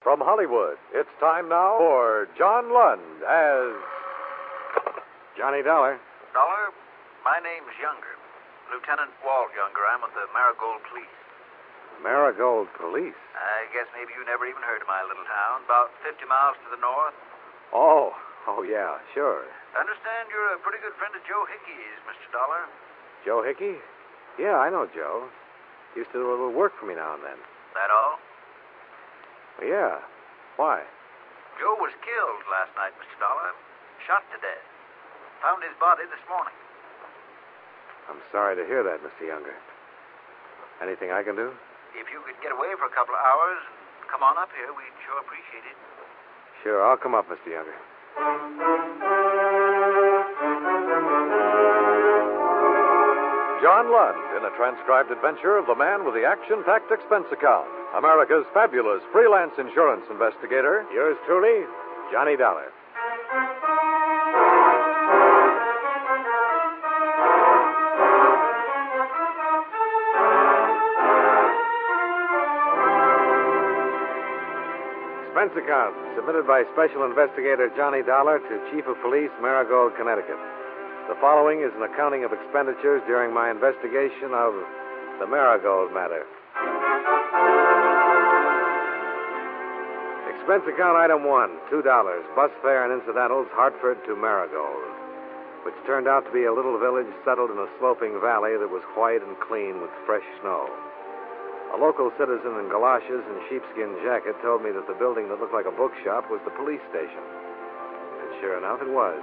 From Hollywood, it's time now for John Lund as Johnny Dollar. Dollar, my name's Younger. Lieutenant Walt Younger. I'm with the Marigold Police. Marigold Police. I guess maybe you never even heard of my little town. About 50 miles to the north. Oh, oh yeah, sure. I understand you're a pretty good friend of Joe Hickey's, Mr. Dollar. Joe Hickey? Yeah, I know Joe. Used to do a little work for me now and then. That all? Yeah. Why? Joe was killed last night, Mr. Dollar. Shot to death. Found his body this morning. I'm sorry to hear that, Mr. Younger. Anything I can do? If you could get away for a couple of hours and come on up here, we'd sure appreciate it. Sure, I'll come up, Mr. Younger. John Lund in a transcribed adventure of the man with the action packed expense account. America's fabulous freelance insurance investigator. Yours truly, Johnny Dollar. Expense account submitted by Special Investigator Johnny Dollar to Chief of Police, Marigold, Connecticut. The following is an accounting of expenditures during my investigation of the Marigold matter. Expense account item one, $2. Bus fare and incidentals, Hartford to Marigold, which turned out to be a little village settled in a sloping valley that was white and clean with fresh snow. A local citizen in galoshes and sheepskin jacket told me that the building that looked like a bookshop was the police station. And sure enough, it was.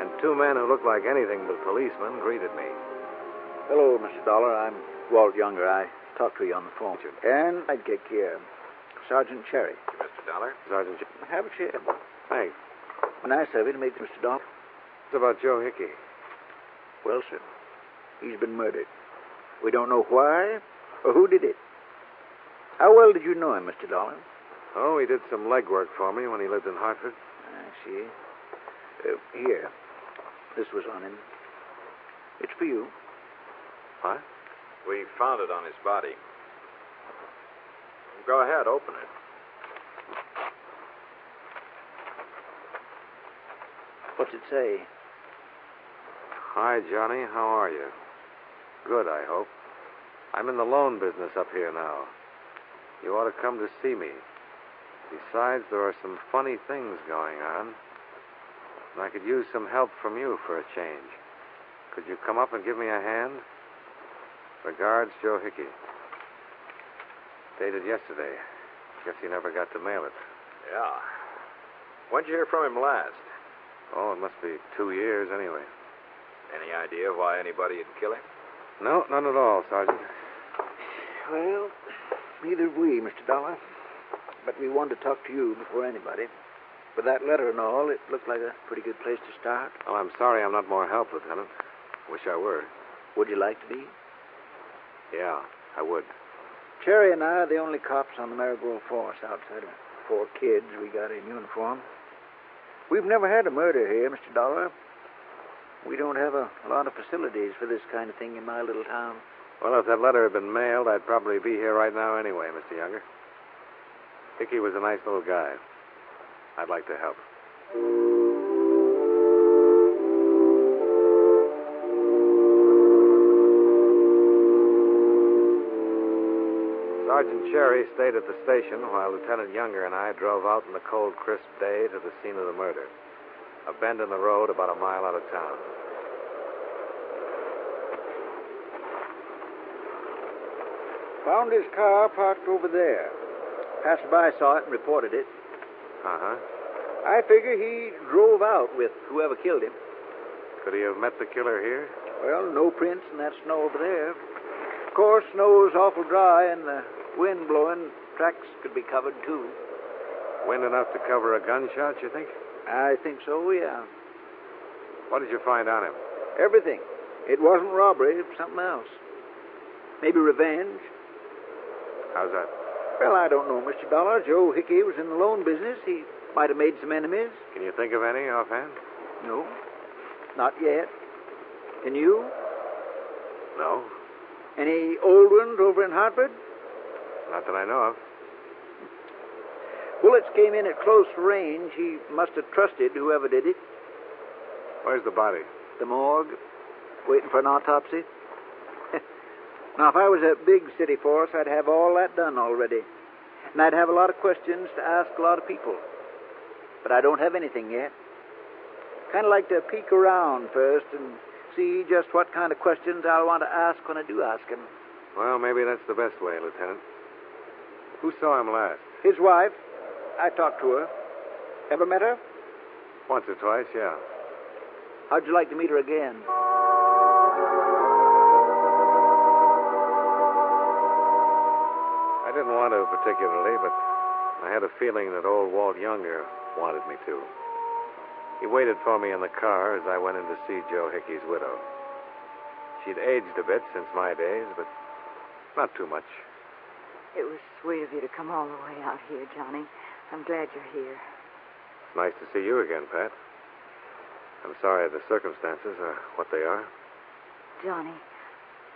And two men who looked like anything but policemen greeted me. Hello, Mr. Dollar. I'm Walt Younger. I talked to you on the phone. And I'd get here. Sergeant Cherry. Mr. Dollar? Sergeant. Cherry. Have a chair. Thanks. Nice of you to meet Mr. Dollar. It's about Joe Hickey. Well, sir, he's been murdered. We don't know why or who did it. How well did you know him, Mr. Dollar? Oh, he did some legwork for me when he lived in Hartford. I see. Uh, here. This was on him. It's for you. What? We found it on his body. Go ahead, open it. What's it say? Hi, Johnny. How are you? Good, I hope. I'm in the loan business up here now. You ought to come to see me. Besides, there are some funny things going on. And I could use some help from you for a change. Could you come up and give me a hand? Regards, Joe Hickey. Dated yesterday. Guess he never got to mail it. Yeah. When'd you hear from him last? Oh, it must be two years anyway. Any idea why anybody would kill him? No, none at all, Sergeant. Well, neither have we, Mr. Dollar. But we wanted to talk to you before anybody. With that letter and all, it looked like a pretty good place to start. Well, I'm sorry I'm not more help, Lieutenant. Wish I were. Would you like to be? Yeah, I would. Cherry and I are the only cops on the Marigold force outside of four kids we got in uniform. We've never had a murder here, Mr. Dollar. We don't have a lot of facilities for this kind of thing in my little town. Well, if that letter had been mailed, I'd probably be here right now anyway, Mr. Younger. Hickey was a nice little guy. I'd like to help. Sergeant Cherry stayed at the station while Lieutenant Younger and I drove out in the cold, crisp day to the scene of the murder. A bend in the road about a mile out of town. Found his car parked over there. Passerby saw it and reported it. Uh huh. I figure he drove out with whoever killed him. Could he have met the killer here? Well, no prints in that snow over there. Of course, snow's awful dry and the wind blowing. Tracks could be covered, too. Wind enough to cover a gunshot, you think? I think so, yeah. What did you find on him? Everything. It wasn't robbery, it was something else. Maybe revenge. How's that? Well, I don't know, Mr. Dollar. Joe Hickey was in the loan business. He might have made some enemies. Can you think of any offhand? No, not yet. Can you? No, Any old ones over in Hartford? not that I know of. Bullets came in at close range. He must have trusted whoever did it. Where's the body? The morgue, waiting for an autopsy. Now, if I was a big city force, I'd have all that done already. And I'd have a lot of questions to ask a lot of people. But I don't have anything yet. Kind of like to peek around first and see just what kind of questions I'll want to ask when I do ask him. Well, maybe that's the best way, Lieutenant. Who saw him last? His wife. I talked to her. Ever met her? Once or twice, yeah. How'd you like to meet her again? Didn't want to particularly, but I had a feeling that old Walt Younger wanted me to. He waited for me in the car as I went in to see Joe Hickey's widow. She'd aged a bit since my days, but not too much. It was sweet of you to come all the way out here, Johnny. I'm glad you're here. Nice to see you again, Pat. I'm sorry the circumstances are what they are. Johnny,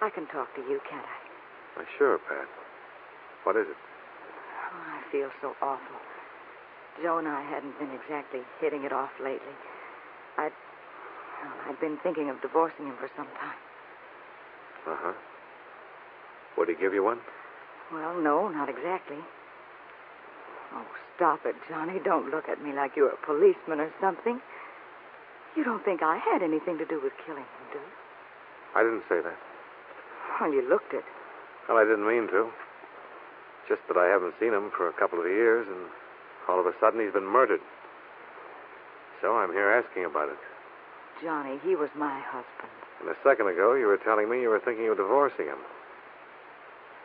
I can talk to you, can't I? Why, sure, Pat. What is it? Oh, I feel so awful. Joe and I hadn't been exactly hitting it off lately. I'd, well, I'd been thinking of divorcing him for some time. Uh huh. Would he give you one? Well, no, not exactly. Oh, stop it, Johnny. Don't look at me like you're a policeman or something. You don't think I had anything to do with killing him, do you? I didn't say that. Well, you looked it. Well, I didn't mean to. Just that I haven't seen him for a couple of years, and all of a sudden he's been murdered. So I'm here asking about it. Johnny, he was my husband. And a second ago, you were telling me you were thinking of divorcing him.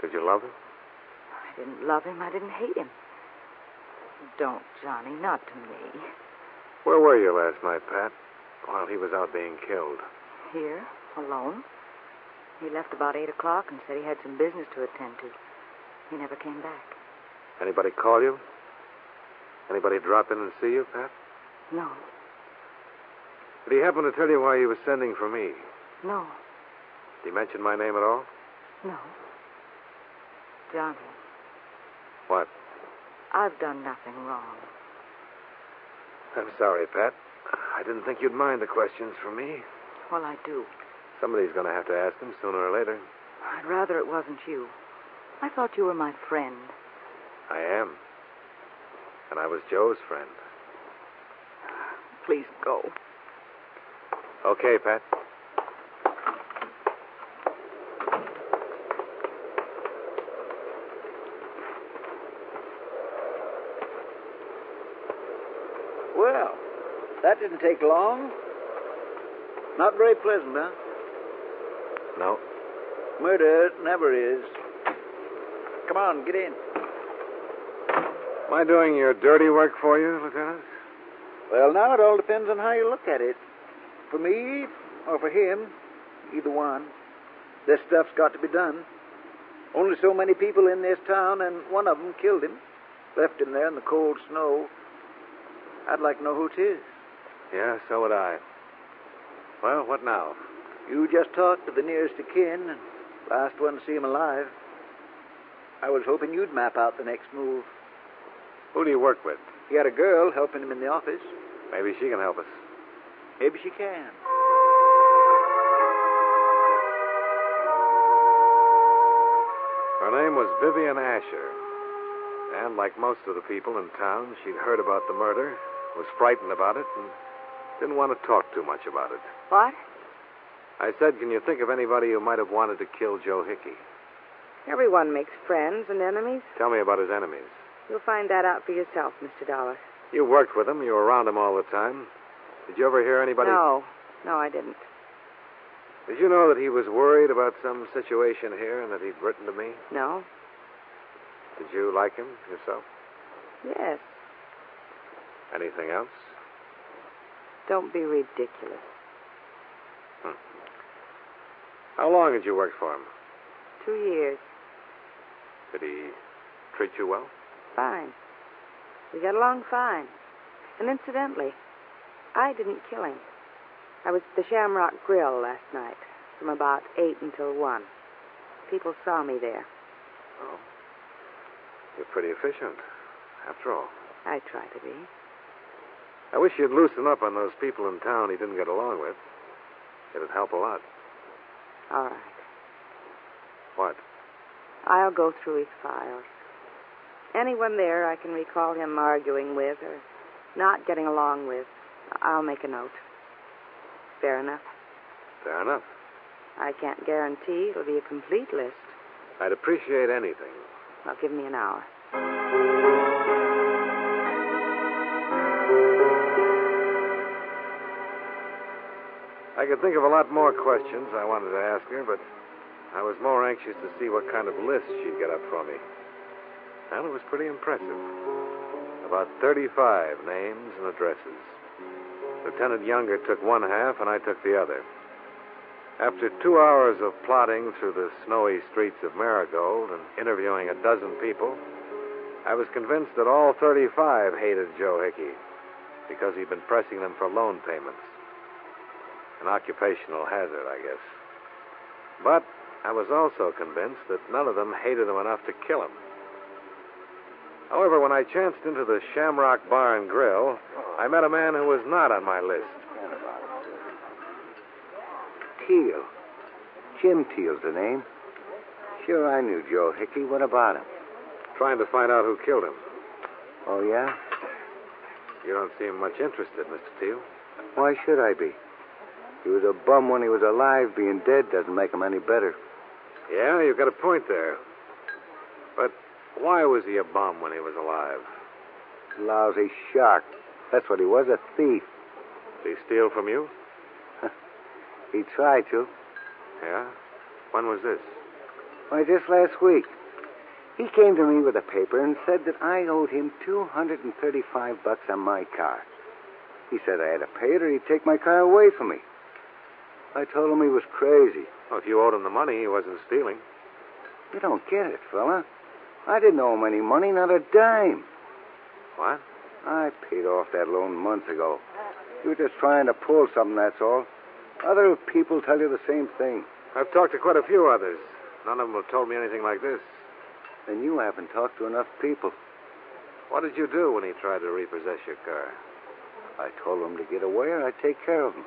Did you love him? I didn't love him. I didn't hate him. Don't, Johnny. Not to me. Where were you last night, Pat? While he was out being killed. Here, alone. He left about 8 o'clock and said he had some business to attend to. He never came back. Anybody call you? Anybody drop in and see you, Pat? No, Did he happen to tell you why he was sending for me? no, Did he mention my name at all? no. Johnny, What? I've done nothing wrong. I'm sorry, Pat. I didn't think you'd mind the questions from me. Well, I do. Somebody's going to have to ask them sooner or later. I'd rather it wasn't you. I thought you were my friend. I am. And I was Joe's friend. Please go. Okay, Pat. Well, that didn't take long. Not very pleasant, huh? No. Murder never is. Come on, get in. Am I doing your dirty work for you, Lieutenant? Well, now it all depends on how you look at it. For me, or for him, either one. This stuff's got to be done. Only so many people in this town, and one of them killed him. Left him there in the cold snow. I'd like to know who it is. Yeah, so would I. Well, what now? You just talk to the nearest of kin, and last one to see him alive. I was hoping you'd map out the next move. Who do you work with? He had a girl helping him in the office. Maybe she can help us. Maybe she can. Her name was Vivian Asher. And like most of the people in town, she'd heard about the murder, was frightened about it, and didn't want to talk too much about it. What? I said, Can you think of anybody who might have wanted to kill Joe Hickey? Everyone makes friends and enemies. Tell me about his enemies. You'll find that out for yourself, Mr. Dollar. You worked with him, you were around him all the time. Did you ever hear anybody? No, no, I didn't. Did you know that he was worried about some situation here and that he'd written to me? No? Did you like him yourself? Yes. Anything else? Don't be ridiculous. Hmm. How long had you worked for him? Two years. Did he treat you well? Fine. We got along fine. And incidentally, I didn't kill him. I was at the Shamrock Grill last night from about 8 until 1. People saw me there. Oh. You're pretty efficient, after all. I try to be. I wish you'd loosen up on those people in town he didn't get along with. It'd help a lot. All right. What? I'll go through his files. Anyone there I can recall him arguing with or not getting along with, I'll make a note. Fair enough. Fair enough. I can't guarantee it'll be a complete list. I'd appreciate anything. Well, give me an hour. I could think of a lot more questions I wanted to ask her, but I was more anxious to see what kind of list she'd get up for me. And it was pretty impressive. About 35 names and addresses. Lieutenant Younger took one half, and I took the other. After two hours of plodding through the snowy streets of Marigold and interviewing a dozen people, I was convinced that all 35 hated Joe Hickey because he'd been pressing them for loan payments. An occupational hazard, I guess. But I was also convinced that none of them hated him enough to kill him. However, when I chanced into the Shamrock Bar and Grill, I met a man who was not on my list. Teal. Jim Teal's the name. Sure, I knew Joe Hickey. What about him? Trying to find out who killed him. Oh, yeah? You don't seem much interested, Mr. Teal. Why should I be? He was a bum when he was alive. Being dead doesn't make him any better. Yeah, you've got a point there. But why was he a bum when he was alive? Lousy shark. That's what he was, a thief. Did he steal from you? He tried to. Yeah? When was this? Why, just last week. He came to me with a paper and said that I owed him 235 bucks on my car. He said I had to pay it or he'd take my car away from me. I told him he was crazy. Well, if you owed him the money, he wasn't stealing. You don't get it, fella. I didn't owe him any money, not a dime. What? I paid off that loan months ago. You were just trying to pull something, that's all. Other people tell you the same thing. I've talked to quite a few others. None of them have told me anything like this. Then you haven't talked to enough people. What did you do when he tried to repossess your car? I told him to get away or I'd take care of him.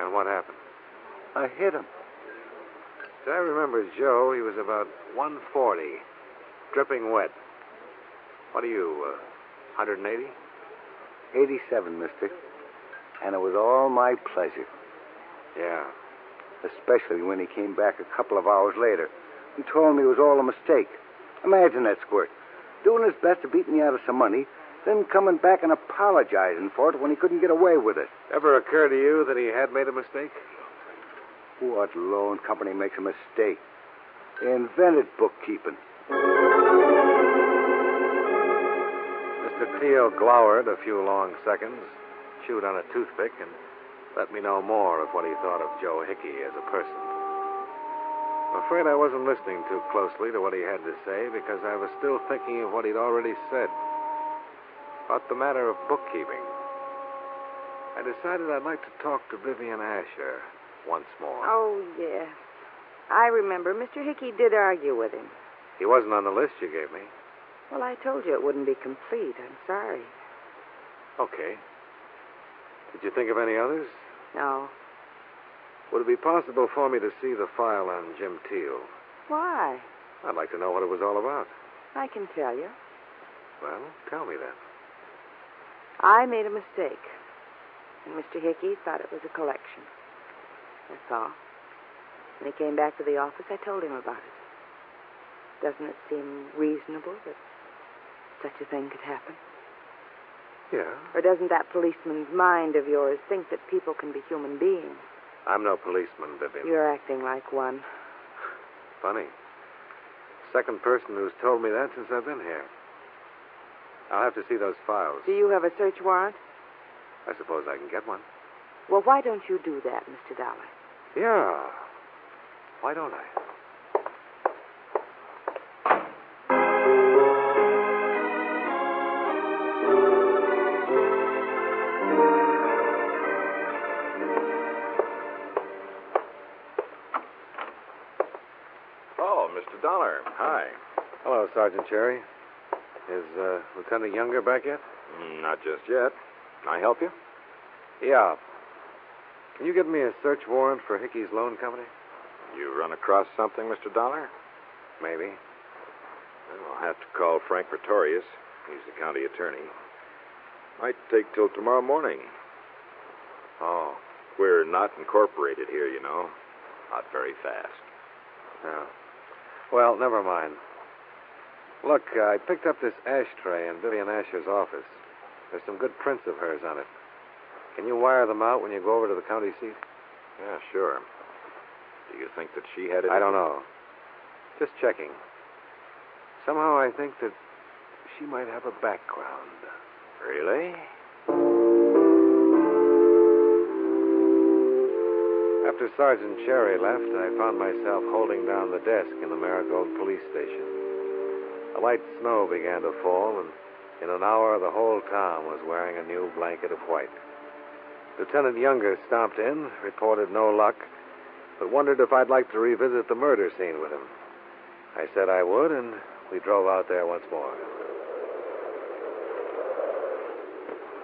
And what happened? I hit him. As I remember Joe, he was about 140, dripping wet. What are you, uh, 180? 87, mister. And it was all my pleasure. Yeah. Especially when he came back a couple of hours later and told me it was all a mistake. Imagine that squirt. Doing his best to beat me out of some money, then coming back and apologizing for it when he couldn't get away with it. Ever occur to you that he had made a mistake? What loan company makes a mistake? Invented bookkeeping. Mr. Teal glowered a few long seconds, chewed on a toothpick, and let me know more of what he thought of Joe Hickey as a person. I'm afraid I wasn't listening too closely to what he had to say because I was still thinking of what he'd already said about the matter of bookkeeping. I decided I'd like to talk to Vivian Asher once more. Oh, yes. I remember Mr. Hickey did argue with him. He wasn't on the list you gave me. Well, I told you it wouldn't be complete. I'm sorry. Okay. Did you think of any others? No. Would it be possible for me to see the file on Jim Teal? Why? I'd like to know what it was all about. I can tell you. Well, tell me then. I made a mistake. And Mr. Hickey thought it was a collection. That's all. When he came back to the office, I told him about it. Doesn't it seem reasonable that such a thing could happen? Yeah. Or doesn't that policeman's mind of yours think that people can be human beings? I'm no policeman, Vivian. You're acting like one. Funny. Second person who's told me that since I've been here. I'll have to see those files. Do you have a search warrant? I suppose I can get one. Well, why don't you do that, Mr. Dollar? Yeah. Why don't I? Oh, Mr. Dollar. Hi. Hello, Sergeant Cherry. Is uh, Lieutenant Younger back yet? Mm, not just yet. Can I help you? Yeah. Can you get me a search warrant for Hickey's Loan Company? You run across something, Mr. Dollar? Maybe. Well, I'll have to call Frank Pretorius. He's the county attorney. Might take till tomorrow morning. Oh, We're not incorporated here, you know. Not very fast. yeah. Well, never mind. Look, I picked up this ashtray in Vivian Asher's office. There's some good prints of hers on it. Can you wire them out when you go over to the county seat? Yeah, sure. Do you think that she had it? I don't know. Just checking. Somehow I think that she might have a background. Really? After Sergeant Cherry left, I found myself holding down the desk in the Marigold police station. A light snow began to fall, and in an hour the whole town was wearing a new blanket of white. Lieutenant Younger stomped in, reported no luck, but wondered if I'd like to revisit the murder scene with him. I said I would, and we drove out there once more.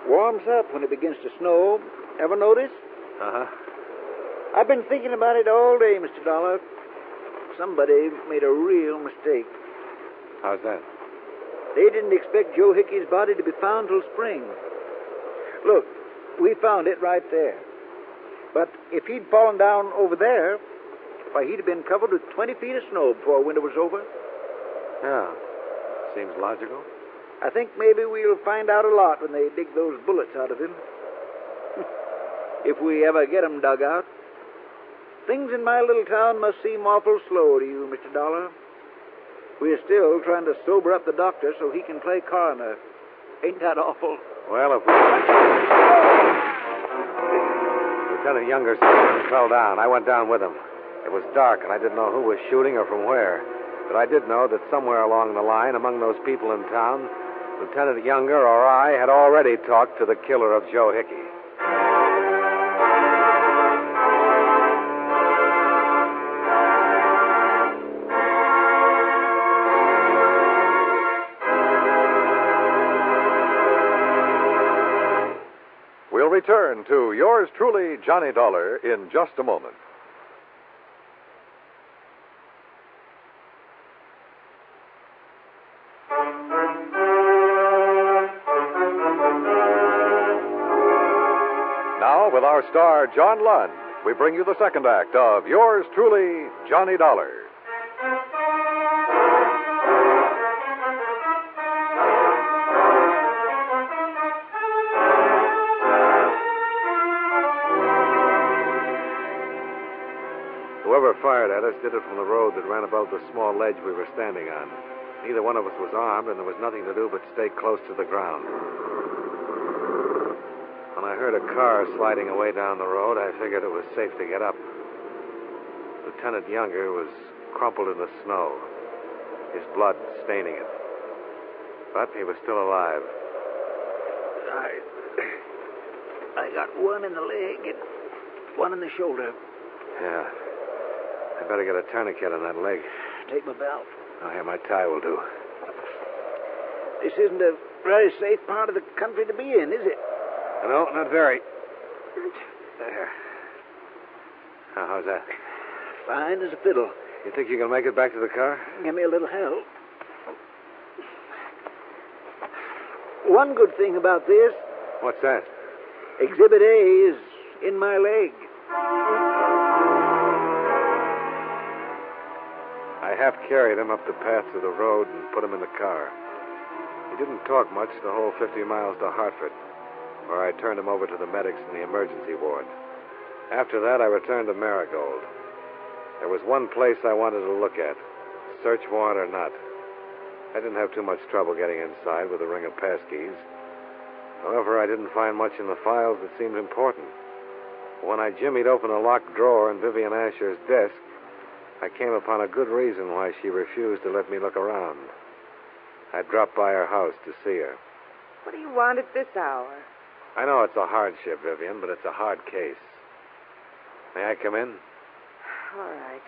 Warms up when it begins to snow. Ever notice? Uh huh. I've been thinking about it all day, Mr. Dollar. Somebody made a real mistake. How's that? They didn't expect Joe Hickey's body to be found till spring. Look, we found it right there. But if he'd fallen down over there, why, he'd have been covered with 20 feet of snow before winter was over. Yeah. Seems logical. I think maybe we'll find out a lot when they dig those bullets out of him. if we ever get 'em dug out. Things in my little town must seem awful slow to you, Mr. Dollar. We're still trying to sober up the doctor so he can play coroner. Ain't that awful? Well, if we... Lieutenant Younger fell down. I went down with him. It was dark, and I didn't know who was shooting or from where. But I did know that somewhere along the line, among those people in town, Lieutenant Younger or I had already talked to the killer of Joe Hickey. Return to yours truly, Johnny Dollar, in just a moment. Now, with our star, John Lund, we bring you the second act of yours truly, Johnny Dollar. Fired at us did it from the road that ran above the small ledge we were standing on. Neither one of us was armed, and there was nothing to do but stay close to the ground. When I heard a car sliding away down the road, I figured it was safe to get up. Lieutenant Younger was crumpled in the snow, his blood staining it. But he was still alive. I, I got one in the leg and one in the shoulder. Yeah. I better get a tourniquet on that leg. Take my belt. Oh, here, my tie will do. This isn't a very safe part of the country to be in, is it? No, not very. There. Now, how's that? Fine as a fiddle. You think you can make it back to the car? Give me a little help. One good thing about this What's that? Exhibit A is in my leg. Half carried him up the path to the road and put him in the car. He didn't talk much the whole 50 miles to Hartford, where I turned him over to the medics in the emergency ward. After that, I returned to Marigold. There was one place I wanted to look at, search warrant or not. I didn't have too much trouble getting inside with a ring of passkeys. However, I didn't find much in the files that seemed important. When I jimmied open a locked drawer in Vivian Asher's desk, I came upon a good reason why she refused to let me look around. I dropped by her house to see her. What do you want at this hour? I know it's a hardship, Vivian, but it's a hard case. May I come in? All right.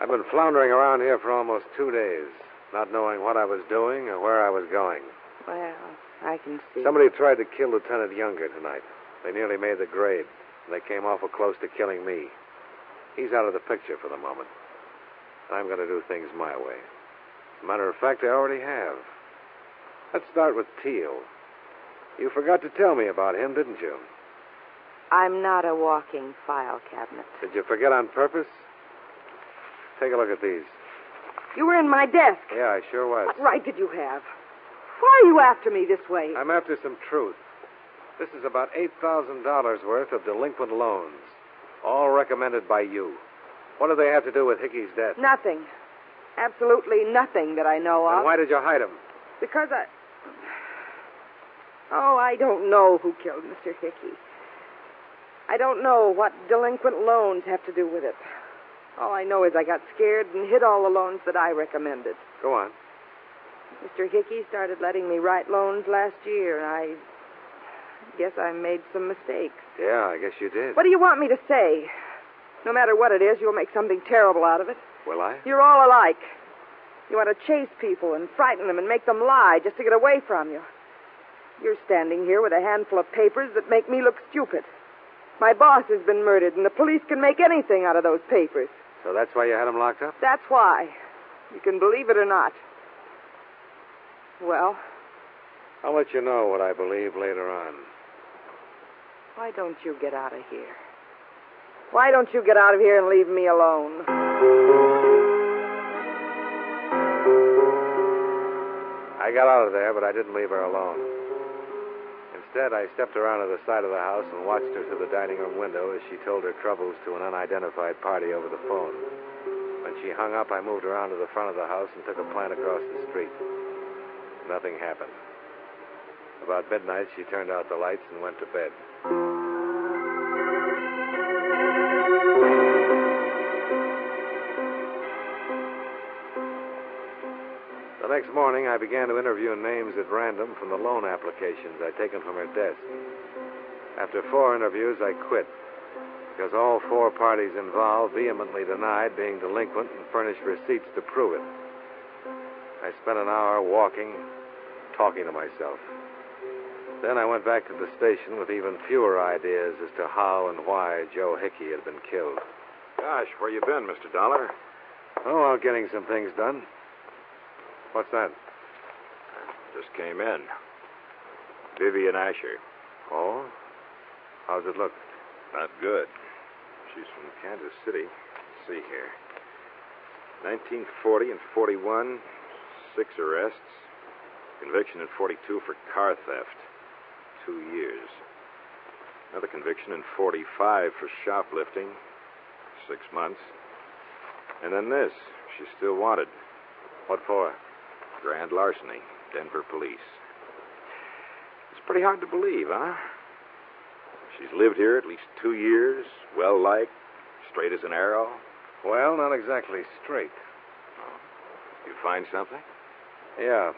I've been floundering around here for almost two days, not knowing what I was doing or where I was going. Well, I can see. Somebody tried to kill Lieutenant Younger tonight. They nearly made the grade, they came awful close to killing me. He's out of the picture for the moment. I'm going to do things my way. As a matter of fact, I already have. Let's start with Teal. You forgot to tell me about him, didn't you? I'm not a walking file cabinet. Did you forget on purpose? Take a look at these. You were in my desk. Yeah, I sure was. What right did you have? Why are you after me this way? I'm after some truth. This is about $8,000 worth of delinquent loans, all recommended by you. What do they have to do with Hickey's death? Nothing. Absolutely nothing that I know of. And why did you hide them? Because I. Oh, I don't know who killed Mr. Hickey. I don't know what delinquent loans have to do with it. All I know is I got scared and hid all the loans that I recommended. Go on. Mr. Hickey started letting me write loans last year, and I guess I made some mistakes. Yeah, I guess you did. What do you want me to say? No matter what it is, you'll make something terrible out of it. Will I? You're all alike. You want to chase people and frighten them and make them lie just to get away from you. You're standing here with a handful of papers that make me look stupid. My boss has been murdered, and the police can make anything out of those papers. So that's why you had him locked up? That's why. You can believe it or not. Well, I'll let you know what I believe later on. Why don't you get out of here? Why don't you get out of here and leave me alone? I got out of there, but I didn't leave her alone. Instead, I stepped around to the side of the house and watched her through the dining room window as she told her troubles to an unidentified party over the phone. When she hung up, I moved around to the front of the house and took a plant across the street. Nothing happened. About midnight, she turned out the lights and went to bed. The next morning, I began to interview names at random from the loan applications I'd taken from her desk. After four interviews, I quit because all four parties involved vehemently denied being delinquent and furnished receipts to prove it. I spent an hour walking, talking to myself. Then I went back to the station with even fewer ideas as to how and why Joe Hickey had been killed. Gosh, where you been, Mr. Dollar? Oh, well, getting some things done. What's that? Just came in. Vivian Asher. Oh? How's it look? Not good. She's from Kansas City. Let's see here. 1940 and 41, six arrests. Conviction in 42 for car theft, two years. Another conviction in 45 for shoplifting, six months. And then this. She's still wanted. What for? Grand larceny, Denver police. It's pretty hard to believe, huh? She's lived here at least two years, well liked, straight as an arrow. Well, not exactly straight. You find something? Yeah.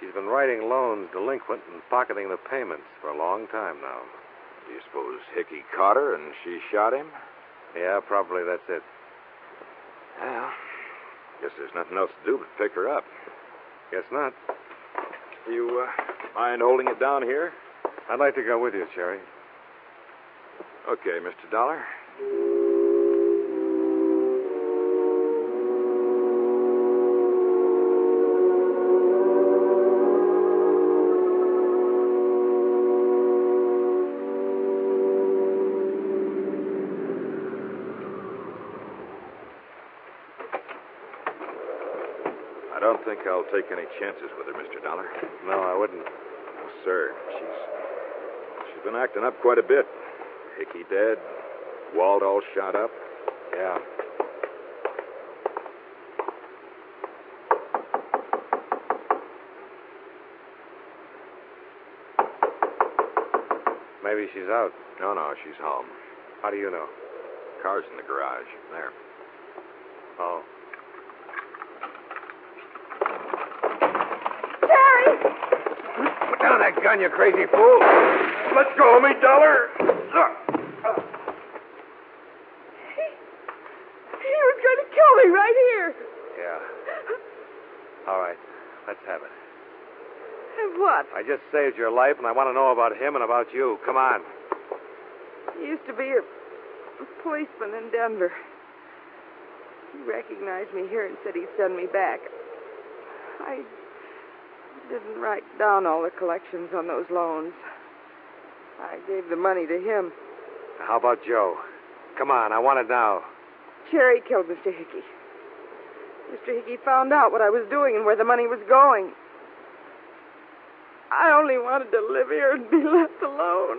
She's been writing loans delinquent and pocketing the payments for a long time now. Do you suppose Hickey caught her and she shot him? Yeah, probably that's it. Well, guess there's nothing else to do but pick her up. Guess not. You uh, mind holding it down here? I'd like to go with you, Cherry. Okay, Mr. Dollar. Think I'll take any chances with her, Mr. Dollar. No, I wouldn't. No, sir. She's she's been acting up quite a bit. Hickey dead, Walt all shot up. Yeah. Maybe she's out. No, no, she's home. How do you know? Car's in the garage. There. Oh. gun, you crazy fool. Let go of me, Dollar. He, he was going to kill me right here. Yeah. All right, let's have it. Have what? I just saved your life, and I want to know about him and about you. Come on. He used to be a, a policeman in Denver. He recognized me here and said he'd send me back. I didn't write down all the collections on those loans. I gave the money to him. How about Joe? Come on, I want it now. Cherry killed Mr. Hickey. Mr. Hickey found out what I was doing and where the money was going. I only wanted to live here and be left alone.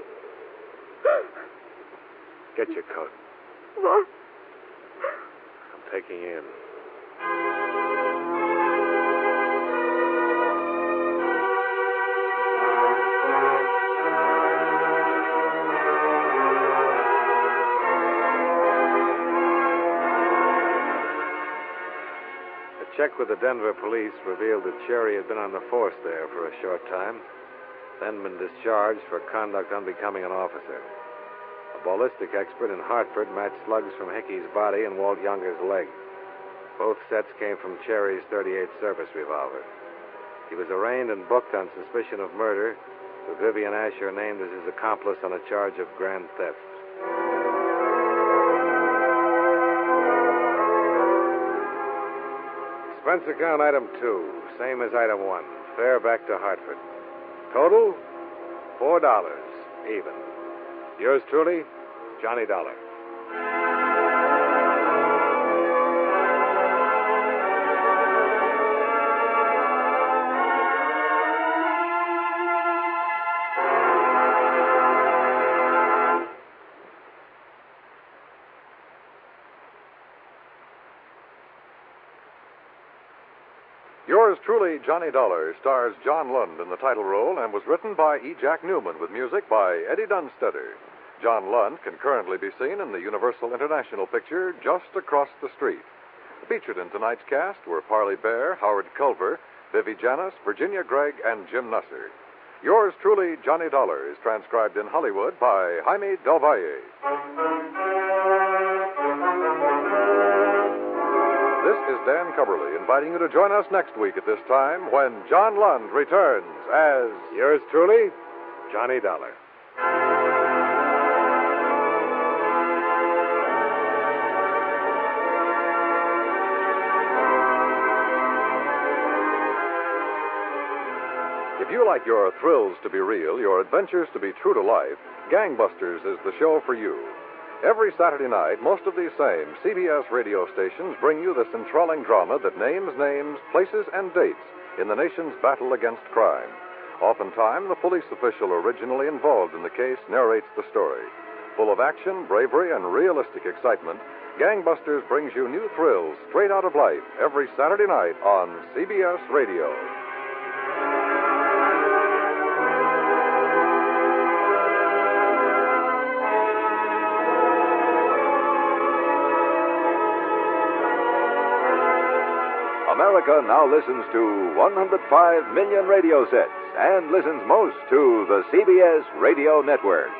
Get your coat. What? I'm taking you in. Check with the Denver police revealed that Cherry had been on the force there for a short time, then been discharged for conduct unbecoming an officer. A ballistic expert in Hartford matched slugs from Hickey's body and Walt Younger's leg. Both sets came from Cherry's 38 service revolver. He was arraigned and booked on suspicion of murder, with Vivian Asher named as his accomplice on a charge of grand theft. Expense account item two, same as item one. Fare back to Hartford. Total, four dollars, even. Yours truly, Johnny Dollar. Johnny Dollar, stars John Lund in the title role and was written by E. Jack Neuman with music by Eddie Dunstedter. John Lund can currently be seen in the Universal International picture Just Across the Street. Featured in tonight's cast were Parley Baer, Howard Culver, Vivi Janiss, Virginia Gregg, and Jim Nusser. Yours truly, Johnny Dollar, is transcribed in Hollywood by Jaime Del Valle. This is Dan Cubberly inviting you to join us next week at this time when John Lund returns as Yours truly, Johnny Dollar. If you like your thrills to be real, your adventures to be true to life, Gangbusters is the show for you. Every Saturday night, most of these same CBS radio stations bring you this enthralling drama that names names, places, and dates in the nation's battle against crime. Oftentimes, the police official originally involved in the case narrates the story. Full of action, bravery, and realistic excitement, Gangbusters brings you new thrills straight out of life every Saturday night on CBS Radio. America now listens to 105 million radio sets and listens most to the CBS Radio Network.